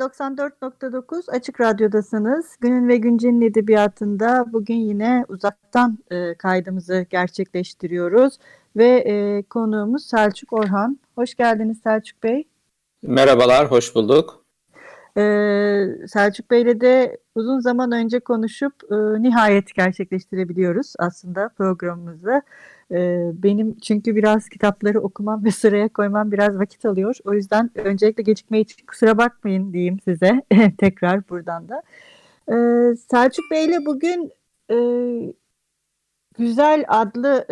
94.9 Açık Radyo'dasınız. Günün ve Güncel'in edebiyatında bugün yine uzaktan e, kaydımızı gerçekleştiriyoruz. Ve e, konuğumuz Selçuk Orhan. Hoş geldiniz Selçuk Bey. Merhabalar, hoş bulduk. Ee, Selçuk Bey'le de uzun zaman önce konuşup e, nihayet gerçekleştirebiliyoruz aslında programımızı. Benim çünkü biraz kitapları okumam ve sıraya koymam biraz vakit alıyor. O yüzden öncelikle gecikme için kusura bakmayın diyeyim size tekrar buradan da. Selçuk Bey'le bugün Güzel adlı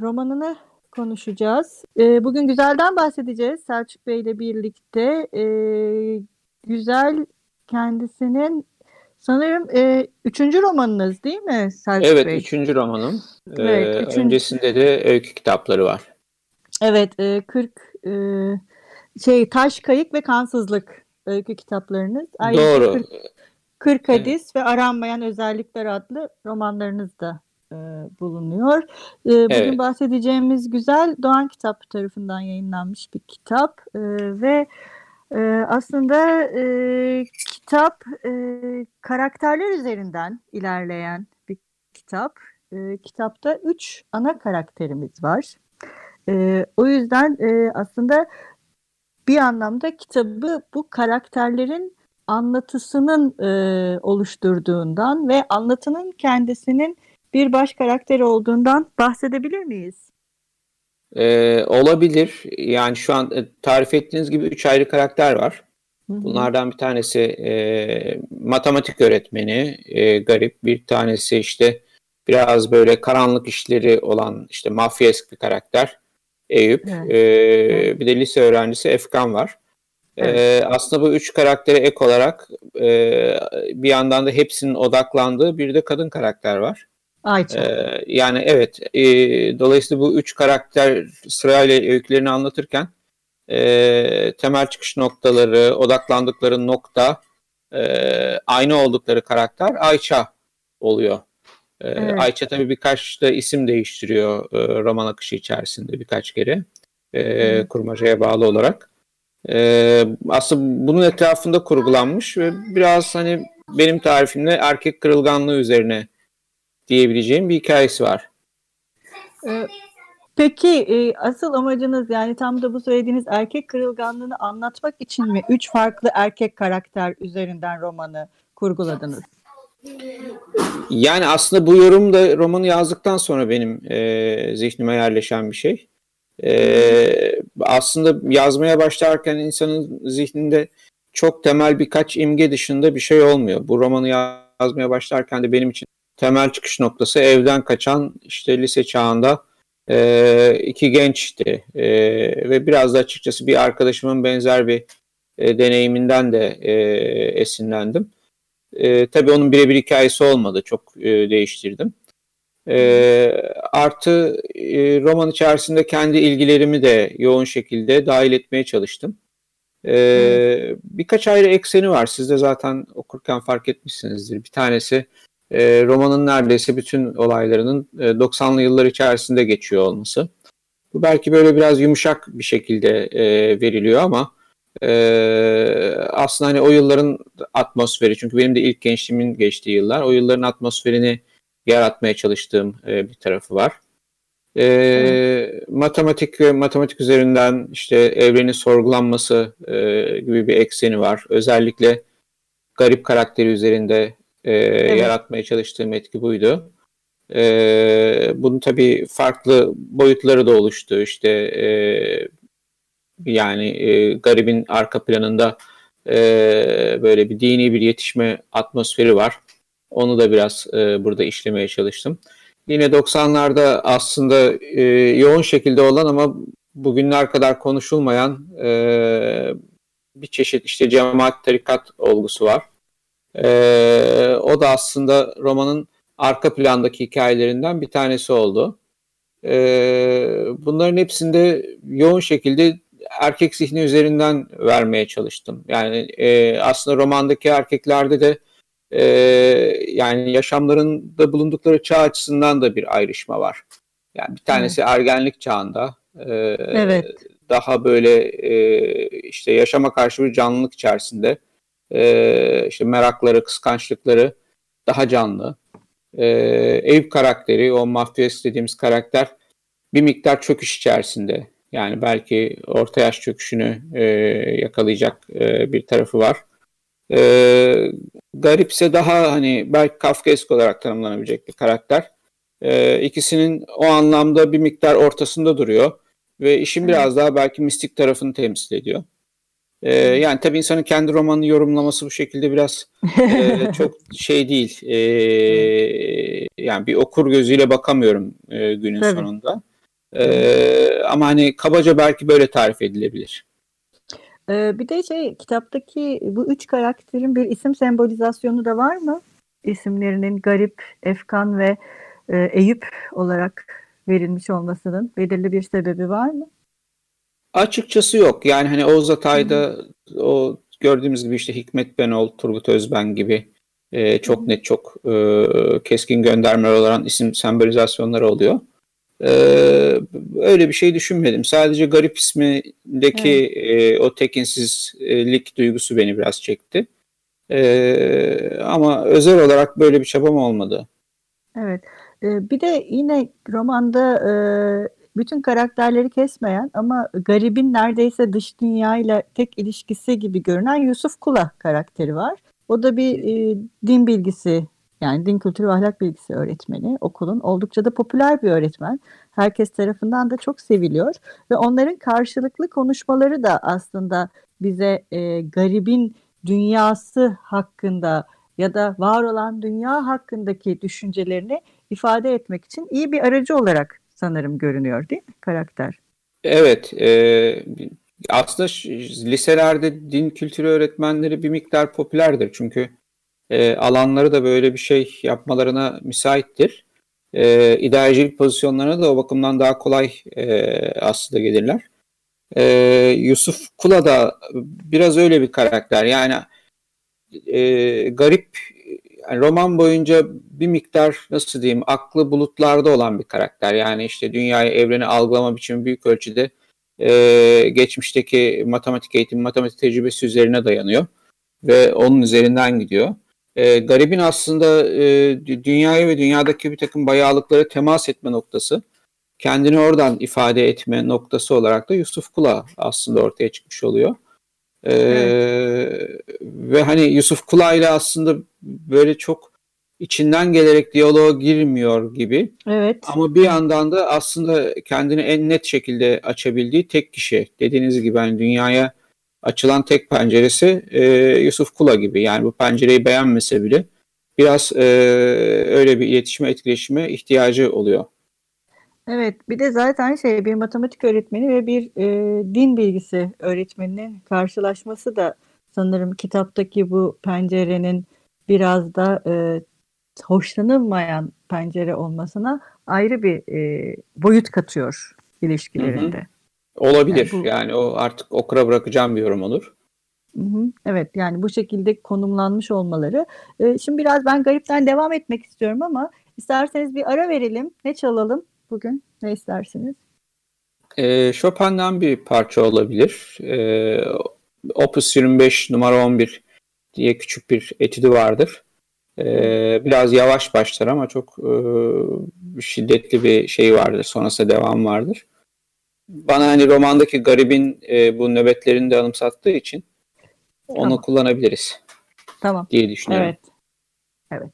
romanını konuşacağız. Bugün Güzel'den bahsedeceğiz Selçuk Bey'le birlikte. E, Güzel kendisinin sanırım e, üçüncü romanınız değil mi Selçuk evet, Bey? Evet üçüncü romanım. Evet, ee, üçüncü... Öncesinde de öykü kitapları var. Evet e, 40 e, şey Taş Kayık ve Kansızlık öykü kitaplarınız. Ayrıca Doğru. 40, 40 Hadis evet. ve Aranmayan Özellikler adlı romanlarınız da e, bulunuyor. E, bugün evet. bahsedeceğimiz Güzel Doğan Kitap tarafından yayınlanmış bir kitap e, ve ee, aslında e, kitap e, karakterler üzerinden ilerleyen bir kitap. E, kitapta üç ana karakterimiz var. E, o yüzden e, aslında bir anlamda kitabı bu karakterlerin anlatısının e, oluşturduğundan ve anlatının kendisinin bir baş karakteri olduğundan bahsedebilir miyiz? Ee, olabilir. Yani şu an e, tarif ettiğiniz gibi üç ayrı karakter var. Bunlardan bir tanesi e, matematik öğretmeni, e, garip. Bir tanesi işte biraz böyle karanlık işleri olan işte mafyask bir karakter, Eyüp. Evet. E, bir de lise öğrencisi Efkan var. E, evet. E, aslında bu üç karaktere ek olarak e, bir yandan da hepsinin odaklandığı bir de kadın karakter var. Ayça. Ee, yani evet. E, dolayısıyla bu üç karakter sırayla öykülerini anlatırken e, temel çıkış noktaları, odaklandıkları nokta, e, aynı oldukları karakter Ayça oluyor. E, evet. Ayça tabii birkaç da isim değiştiriyor e, roman akışı içerisinde birkaç kere. E, kurmacaya bağlı olarak. E, aslında bunun etrafında kurgulanmış ve biraz hani benim tarifimle erkek kırılganlığı üzerine diyebileceğim bir hikayesi var. Ee, peki e, asıl amacınız yani tam da bu söylediğiniz erkek kırılganlığını anlatmak için mi üç farklı erkek karakter üzerinden romanı kurguladınız? Yani aslında bu yorum da romanı yazdıktan sonra benim e, zihnime yerleşen bir şey. E, aslında yazmaya başlarken insanın zihninde çok temel birkaç imge dışında bir şey olmuyor. Bu romanı yazmaya başlarken de benim için temel çıkış noktası evden kaçan işte lise çağında e, iki gençti e, ve biraz da açıkçası bir arkadaşımın benzer bir e, deneyiminden de e, esinlendim. E, tabii onun birebir hikayesi olmadı, çok e, değiştirdim. E, artı e, roman içerisinde kendi ilgilerimi de yoğun şekilde dahil etmeye çalıştım. E, birkaç ayrı ekseni var. Siz de zaten okurken fark etmişsinizdir. Bir tanesi e, romanın neredeyse bütün olaylarının e, 90'lı yıllar içerisinde geçiyor olması. Bu belki böyle biraz yumuşak bir şekilde e, veriliyor ama e, aslında hani o yılların atmosferi çünkü benim de ilk gençliğimin geçtiği yıllar o yılların atmosferini yaratmaya çalıştığım e, bir tarafı var. E, matematik ve matematik üzerinden işte evreni sorgulanması e, gibi bir ekseni var. Özellikle garip karakteri üzerinde e, evet. yaratmaya çalıştığım etki buydu. E, bunun tabii farklı boyutları da oluştu. İşte e, yani e, garibin arka planında e, böyle bir dini bir yetişme atmosferi var. Onu da biraz e, burada işlemeye çalıştım. yine 90'larda aslında e, yoğun şekilde olan ama bugünler kadar konuşulmayan e, bir çeşit işte cemaat tarikat olgusu var. E, o da aslında romanın arka plandaki hikayelerinden bir tanesi oldu. E, bunların hepsinde yoğun şekilde erkek zihni üzerinden vermeye çalıştım. Yani e, aslında romandaki erkeklerde de e, yani yaşamlarında bulundukları çağ açısından da bir ayrışma var. Yani bir tanesi evet. ergenlik çağında. E, evet. Daha böyle e, işte yaşama karşı bir canlılık içerisinde. E, işte merakları, kıskançlıkları daha canlı. E, Eyüp karakteri, o mafyas dediğimiz karakter bir miktar çöküş içerisinde. Yani belki orta yaş çöküşünü e, yakalayacak e, bir tarafı var. E, garipse daha hani belki Kafkaesk olarak tanımlanabilecek bir karakter. E, ikisinin o anlamda bir miktar ortasında duruyor ve işin biraz daha belki mistik tarafını temsil ediyor. E, yani tabii insanın kendi romanını yorumlaması bu şekilde biraz e, çok şey değil. E, yani bir okur gözüyle bakamıyorum e, günün tabii. sonunda. E, ama hani kabaca belki böyle tarif edilebilir. Ee, bir de şey kitaptaki bu üç karakterin bir isim sembolizasyonu da var mı? İsimlerinin Garip, Efkan ve e, Eyüp olarak verilmiş olmasının belirli bir sebebi var mı? Açıkçası yok. Yani hani Oğuz Atay'da o gördüğümüz gibi işte Hikmet Benol, Turgut Özben gibi e, çok net, çok e, keskin göndermeler olan isim sembolizasyonları oluyor. Ee, öyle bir şey düşünmedim. Sadece garip ismindeki evet. e, o tekinsizlik duygusu beni biraz çekti. E, ama özel olarak böyle bir çabam olmadı. Evet. Ee, bir de yine romanda e, bütün karakterleri kesmeyen ama garibin neredeyse dış dünyayla tek ilişkisi gibi görünen Yusuf Kula karakteri var. O da bir e, din bilgisi yani din kültürü ve ahlak bilgisi öğretmeni okulun oldukça da popüler bir öğretmen. Herkes tarafından da çok seviliyor ve onların karşılıklı konuşmaları da aslında bize e, garibin dünyası hakkında ya da var olan dünya hakkındaki düşüncelerini ifade etmek için iyi bir aracı olarak sanırım görünüyor değil mi karakter? Evet, e, aslında liselerde din kültürü öğretmenleri bir miktar popülerdir çünkü e, alanları da böyle bir şey yapmalarına müsaittir. E, idarecilik pozisyonlarına da o bakımdan daha kolay e, aslında gelirler. E, Yusuf Kula da biraz öyle bir karakter. Yani e, garip yani roman boyunca bir miktar nasıl diyeyim aklı bulutlarda olan bir karakter. Yani işte dünyayı, evreni algılama biçimi büyük ölçüde e, geçmişteki matematik eğitimi, matematik tecrübesi üzerine dayanıyor. Ve onun üzerinden gidiyor. E, garibin aslında e, dünyaya ve dünyadaki bir takım bayağılıklara temas etme noktası, kendini oradan ifade etme noktası olarak da Yusuf Kula aslında ortaya çıkmış oluyor. E, evet. Ve hani Yusuf Kula ile aslında böyle çok içinden gelerek diyaloğa girmiyor gibi. Evet. Ama bir yandan da aslında kendini en net şekilde açabildiği tek kişi. Dediğiniz gibi hani dünyaya açılan tek penceresi e, Yusuf Kula gibi. Yani bu pencereyi beğenmese bile biraz e, öyle bir iletişime, etkileşime ihtiyacı oluyor. Evet, bir de zaten şey bir matematik öğretmeni ve bir e, din bilgisi öğretmeninin karşılaşması da sanırım kitaptaki bu pencerenin biraz da e, hoşlanılmayan pencere olmasına ayrı bir e, boyut katıyor ilişkilerinde. Hı hı. Olabilir. Yani, bu... yani o artık okura bırakacağım bir yorum olur. Evet yani bu şekilde konumlanmış olmaları. Ee, şimdi biraz ben garipten devam etmek istiyorum ama isterseniz bir ara verelim. Ne çalalım bugün? Ne istersiniz? Ee, Chopin'den bir parça olabilir. Ee, Opus 25 numara 11 diye küçük bir etüdü vardır. Ee, biraz yavaş başlar ama çok e, şiddetli bir şey vardır. Sonrasında devam vardır bana hani romandaki garibin e, bu nöbetlerini de anımsattığı için onu tamam. kullanabiliriz. Tamam. Diye düşünüyorum. Evet. Evet.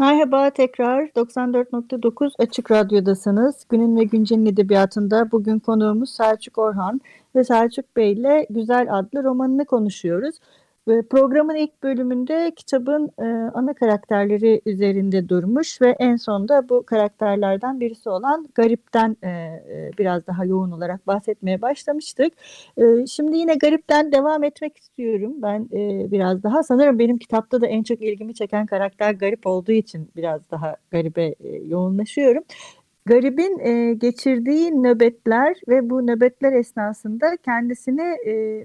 Merhaba tekrar 94.9 Açık Radyo'dasınız. Günün ve Güncel'in edebiyatında bugün konuğumuz Selçuk Orhan ve Selçuk Bey ile Güzel adlı romanını konuşuyoruz. Programın ilk bölümünde kitabın e, ana karakterleri üzerinde durmuş ve en sonda bu karakterlerden birisi olan Garip'ten e, e, biraz daha yoğun olarak bahsetmeye başlamıştık. Şimdi yine Garip'ten devam etmek istiyorum. Ben biraz daha sanırım benim kitapta da en çok ilgimi çeken karakter Garip olduğu için biraz daha Garip'e yoğunlaşıyorum. Garibin e, geçirdiği nöbetler ve bu nöbetler esnasında kendisini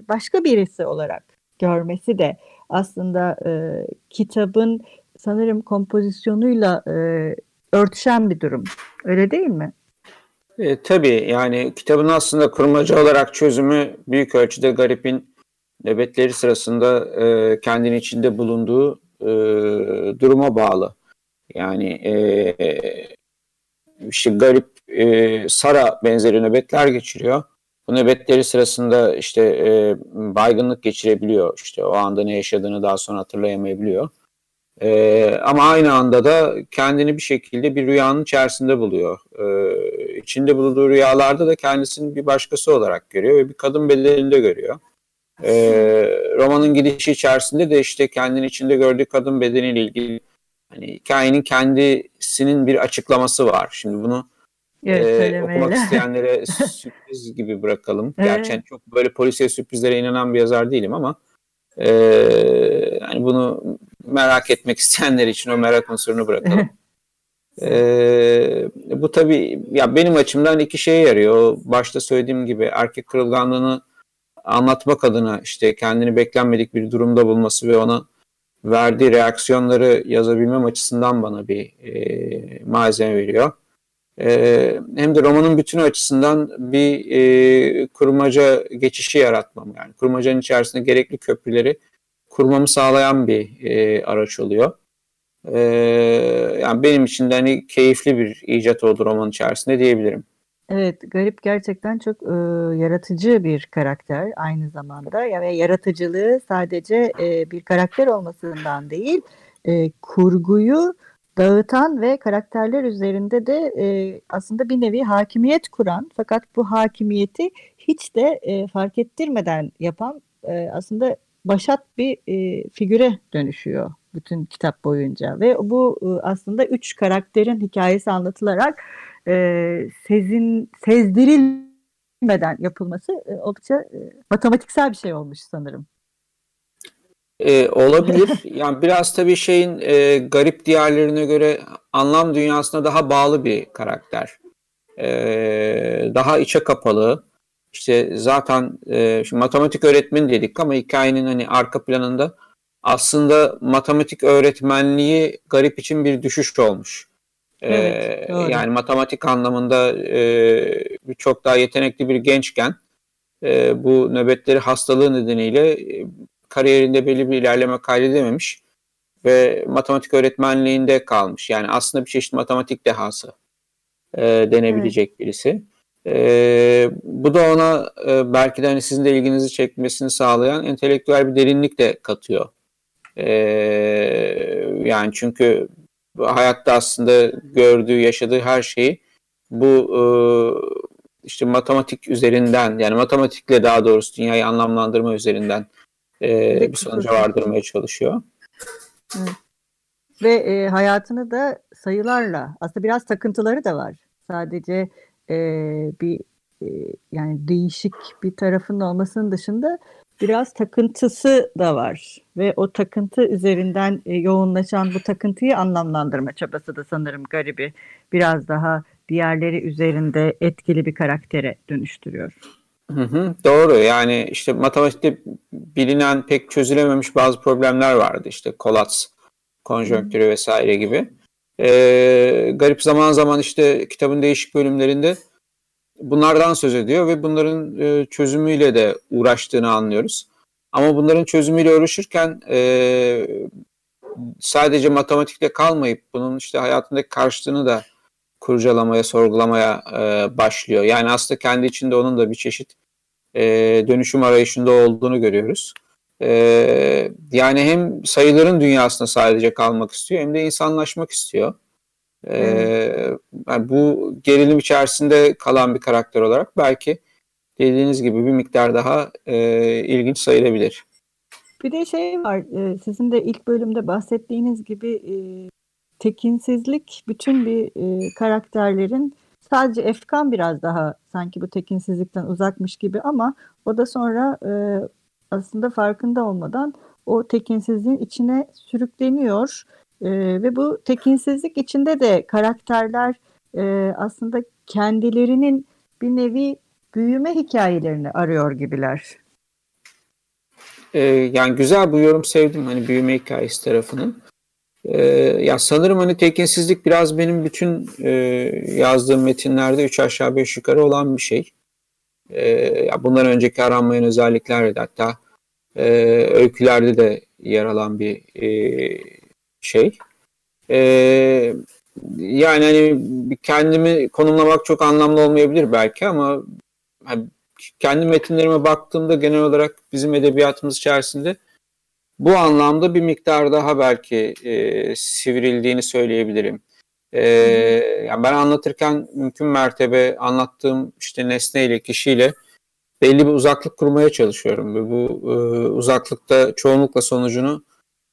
başka birisi olarak görmesi de aslında e, kitabın sanırım kompozisyonuyla e, örtüşen bir durum. Öyle değil mi? E, tabii yani kitabın aslında kurmaca olarak çözümü büyük ölçüde Garip'in nöbetleri sırasında e, kendini içinde bulunduğu e, duruma bağlı. Yani e, işte Garip e, Sara benzeri nöbetler geçiriyor bu nöbetleri sırasında işte e, baygınlık geçirebiliyor. İşte o anda ne yaşadığını daha sonra hatırlayamayabiliyor. E, ama aynı anda da kendini bir şekilde bir rüyanın içerisinde buluyor. E, içinde bulunduğu rüyalarda da kendisini bir başkası olarak görüyor ve bir kadın bedeninde görüyor. E, romanın gidişi içerisinde de işte kendini içinde gördüğü kadın bedeniyle ilgili hani hikayenin kendisinin bir açıklaması var. Şimdi bunu Ee, okumak isteyenlere sürpriz gibi bırakalım. Evet. Gerçekten çok böyle polisiye sürprizlere inanan bir yazar değilim ama e, yani bunu merak etmek isteyenler için o merak unsurunu bırakalım. ee, bu tabii ya benim açımdan iki şeye yarıyor. Başta söylediğim gibi erkek kırılganlığını anlatmak adına işte kendini beklenmedik bir durumda bulması ve ona verdiği reaksiyonları yazabilmem açısından bana bir e, malzeme veriyor. E, hem de romanın bütünü açısından bir e, kurmaca geçişi yaratmam. Yani kurmacanın içerisinde gerekli köprüleri kurmamı sağlayan bir e, araç oluyor. E, yani benim için de hani keyifli bir icat oldu roman içerisinde diyebilirim. Evet, Garip gerçekten çok e, yaratıcı bir karakter aynı zamanda. Yani yaratıcılığı sadece e, bir karakter olmasından değil, e, kurguyu dağıtan ve karakterler üzerinde de e, aslında bir nevi hakimiyet kuran fakat bu hakimiyeti hiç de e, fark ettirmeden yapan e, aslında başat bir e, figüre dönüşüyor bütün kitap boyunca ve bu e, aslında üç karakterin hikayesi anlatılarak e, sezin sezdirilmeden yapılması e, oldukça e, matematiksel bir şey olmuş sanırım. E, olabilir. Yani biraz tabii şeyin e, garip diğerlerine göre anlam dünyasına daha bağlı bir karakter. E, daha içe kapalı. İşte zaten e, şimdi matematik öğretmeni dedik ama hikayenin hani arka planında aslında matematik öğretmenliği garip için bir düşüş olmuş. Evet, ee, yani matematik anlamında e, çok daha yetenekli bir gençken e, bu nöbetleri hastalığı nedeniyle e, kariyerinde belli bir ilerleme kaydedememiş ve matematik öğretmenliğinde kalmış. Yani aslında bir çeşit matematik dehası e, denebilecek evet. birisi. E, bu da ona e, belki de hani sizin de ilginizi çekmesini sağlayan entelektüel bir derinlik de katıyor. E, yani çünkü hayatta aslında gördüğü, yaşadığı her şeyi bu e, işte matematik üzerinden yani matematikle daha doğrusu dünyayı anlamlandırma üzerinden e, bir sonuca vardırmaya çalışıyor. Evet. Ve e, hayatını da sayılarla aslında biraz takıntıları da var. Sadece e, bir e, yani değişik bir tarafının olmasının dışında biraz takıntısı da var ve o takıntı üzerinden e, yoğunlaşan bu takıntıyı anlamlandırma çabası da sanırım garibi biraz daha diğerleri üzerinde etkili bir karaktere dönüştürüyor. Hı hı, doğru yani işte matematikte bilinen pek çözülememiş bazı problemler vardı işte kolaps konjonktürü vesaire gibi. Ee, garip zaman zaman işte kitabın değişik bölümlerinde bunlardan söz ediyor ve bunların e, çözümüyle de uğraştığını anlıyoruz. Ama bunların çözümüyle uğraşırken e, sadece matematikle kalmayıp bunun işte hayatındaki karşılığını da kurcalamaya, sorgulamaya e, başlıyor. Yani aslında kendi içinde onun da bir çeşit e, dönüşüm arayışında olduğunu görüyoruz. E, yani hem sayıların dünyasında sadece kalmak istiyor hem de insanlaşmak istiyor. E, yani bu gerilim içerisinde kalan bir karakter olarak belki dediğiniz gibi bir miktar daha e, ilginç sayılabilir. Bir de şey var, e, sizin de ilk bölümde bahsettiğiniz gibi e, tekinsizlik bütün bir e, karakterlerin sadece Efkan biraz daha sanki bu tekinsizlikten uzakmış gibi ama o da sonra e, aslında farkında olmadan o tekinsizliğin içine sürükleniyor e, ve bu tekinsizlik içinde de karakterler e, aslında kendilerinin bir nevi büyüme hikayelerini arıyor gibiler. Ee, yani güzel bu yorum sevdim hani büyüme hikayesi tarafının. Ee, ya sanırım hani tekinsizlik biraz benim bütün e, yazdığım metinlerde üç aşağı beş yukarı olan bir şey. Ee, ya bundan önceki aranmayan özellikler de hatta e, öykülerde de yer alan bir e, şey. E, yani hani kendimi konumlamak çok anlamlı olmayabilir belki ama hani kendi metinlerime baktığımda genel olarak bizim edebiyatımız içerisinde bu anlamda bir miktar daha belki e, sivrildiğini söyleyebilirim. E, yani ben anlatırken mümkün mertebe anlattığım işte nesneyle, kişiyle belli bir uzaklık kurmaya çalışıyorum. Ve bu e, uzaklıkta çoğunlukla sonucunu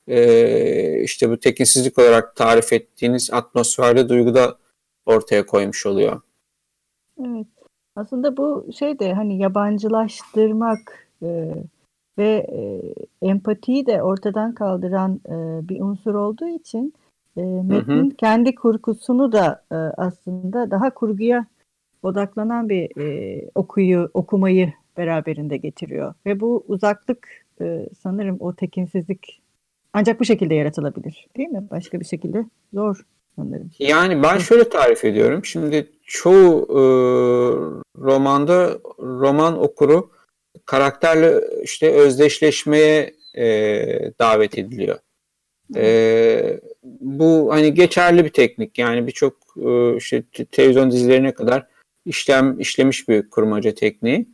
e, işte bu tekinsizlik olarak tarif ettiğiniz atmosferde duyguda ortaya koymuş oluyor. Evet. Aslında bu şey de hani yabancılaştırmak e, ve e, empatiyi de ortadan kaldıran e, bir unsur olduğu için e, metnin hı hı. kendi kurgusunu da e, aslında daha kurguya odaklanan bir e, okuyu okumayı beraberinde getiriyor ve bu uzaklık e, sanırım o tekinsizlik ancak bu şekilde yaratılabilir değil mi? Başka bir şekilde zor sanırım. Yani ben şöyle tarif ediyorum. Şimdi çoğu e, romanda roman okuru karakterle işte özdeşleşmeye e, davet ediliyor. E, bu hani geçerli bir teknik yani birçok e, işte televizyon dizilerine kadar işlem işlemiş bir kurmaca tekniği.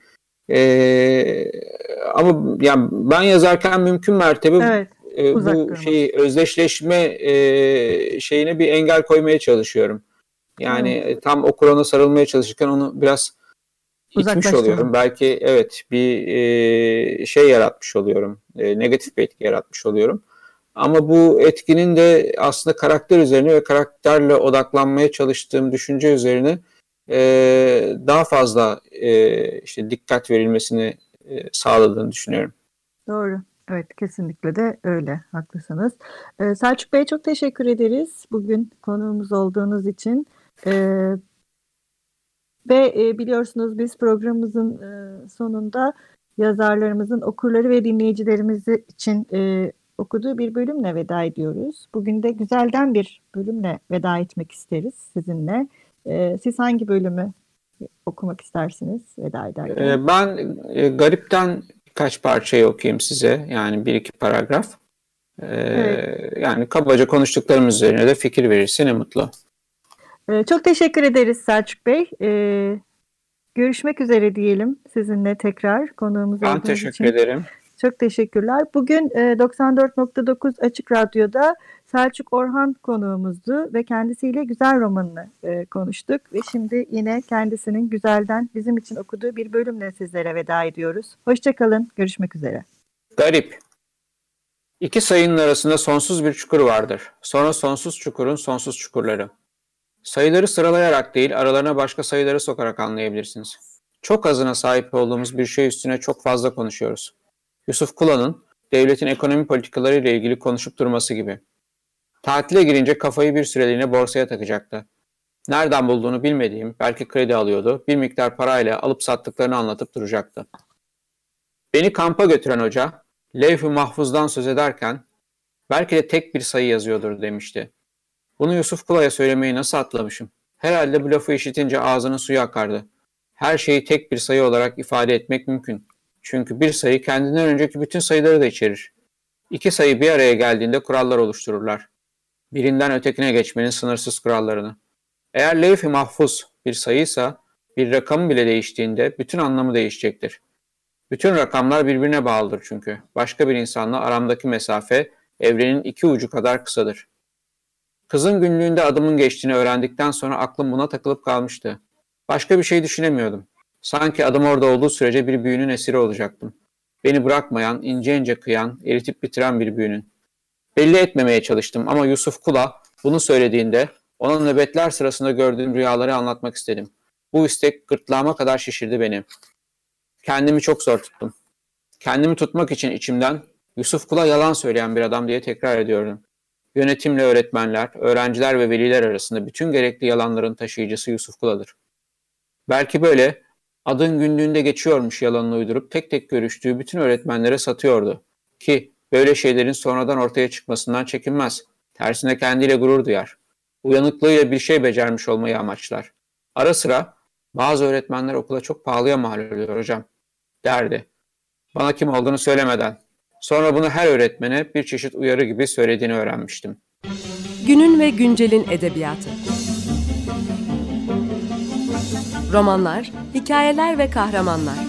E, ama yani ben yazarken mümkün mertebe evet, e, bu şeyi özdeşleşme e, şeyine bir engel koymaya çalışıyorum. Yani hmm. tam o Kur'an'a sarılmaya çalışırken onu biraz itmiş oluyorum. Belki evet bir e, şey yaratmış oluyorum. E, negatif bir etki yaratmış oluyorum. Ama bu etkinin de aslında karakter üzerine ve karakterle odaklanmaya çalıştığım düşünce üzerine e, daha fazla e, işte dikkat verilmesini e, sağladığını düşünüyorum. Doğru. Evet kesinlikle de öyle. Haklısınız. Ee, Selçuk Bey çok teşekkür ederiz. Bugün konuğumuz olduğunuz için. Ee, ve e, biliyorsunuz biz programımızın e, sonunda yazarlarımızın okurları ve dinleyicilerimiz için e, okuduğu bir bölümle veda ediyoruz. Bugün de güzelden bir bölümle veda etmek isteriz sizinle. E, siz hangi bölümü okumak istersiniz veda ederken? E, ben e, Garip'ten birkaç parçayı okuyayım size. Yani bir iki paragraf. E, evet. Yani kabaca konuştuklarımız üzerine de fikir verirse ne mutlu. Ee, çok teşekkür ederiz Selçuk Bey. Ee, görüşmek üzere diyelim sizinle tekrar konuğumuz Ben teşekkür için. ederim. Çok teşekkürler. Bugün e, 94.9 Açık Radyo'da Selçuk Orhan konuğumuzdu ve kendisiyle Güzel romanını e, konuştuk. Ve şimdi yine kendisinin Güzel'den bizim için okuduğu bir bölümle sizlere veda ediyoruz. Hoşçakalın, görüşmek üzere. Garip. İki sayının arasında sonsuz bir çukur vardır. Sonra sonsuz çukurun sonsuz çukurları. Sayıları sıralayarak değil, aralarına başka sayıları sokarak anlayabilirsiniz. Çok azına sahip olduğumuz bir şey üstüne çok fazla konuşuyoruz. Yusuf Kula'nın devletin ekonomi politikaları ile ilgili konuşup durması gibi. Tatile girince kafayı bir süreliğine borsaya takacaktı. Nereden bulduğunu bilmediğim, belki kredi alıyordu, bir miktar parayla alıp sattıklarını anlatıp duracaktı. Beni kampa götüren hoca, levh-i mahfuzdan söz ederken, belki de tek bir sayı yazıyordur demişti. Bunu Yusuf Kula'ya söylemeyi nasıl atlamışım? Herhalde bu lafı işitince ağzının suyu akardı. Her şeyi tek bir sayı olarak ifade etmek mümkün. Çünkü bir sayı kendinden önceki bütün sayıları da içerir. İki sayı bir araya geldiğinde kurallar oluştururlar. Birinden ötekine geçmenin sınırsız kurallarını. Eğer levh-i mahfuz bir sayıysa bir rakamı bile değiştiğinde bütün anlamı değişecektir. Bütün rakamlar birbirine bağlıdır çünkü. Başka bir insanla aramdaki mesafe evrenin iki ucu kadar kısadır. Kızın günlüğünde adımın geçtiğini öğrendikten sonra aklım buna takılıp kalmıştı. Başka bir şey düşünemiyordum. Sanki adım orada olduğu sürece bir büyünün esiri olacaktım. Beni bırakmayan, ince ince kıyan, eritip bitiren bir büyünün. Belli etmemeye çalıştım ama Yusuf Kula bunu söylediğinde ona nöbetler sırasında gördüğüm rüyaları anlatmak istedim. Bu istek gırtlağıma kadar şişirdi beni. Kendimi çok zor tuttum. Kendimi tutmak için içimden Yusuf Kula yalan söyleyen bir adam diye tekrar ediyordum. Yönetimle öğretmenler, öğrenciler ve veliler arasında bütün gerekli yalanların taşıyıcısı Yusuf Kula'dır. Belki böyle adın günlüğünde geçiyormuş yalanını uydurup tek tek görüştüğü bütün öğretmenlere satıyordu. Ki böyle şeylerin sonradan ortaya çıkmasından çekinmez. Tersine kendiyle gurur duyar. Uyanıklığıyla bir şey becermiş olmayı amaçlar. Ara sıra bazı öğretmenler okula çok pahalıya mal oluyor hocam derdi. Bana kim olduğunu söylemeden. Sonra bunu her öğretmene bir çeşit uyarı gibi söylediğini öğrenmiştim. Günün ve güncelin edebiyatı. Romanlar, hikayeler ve kahramanlar.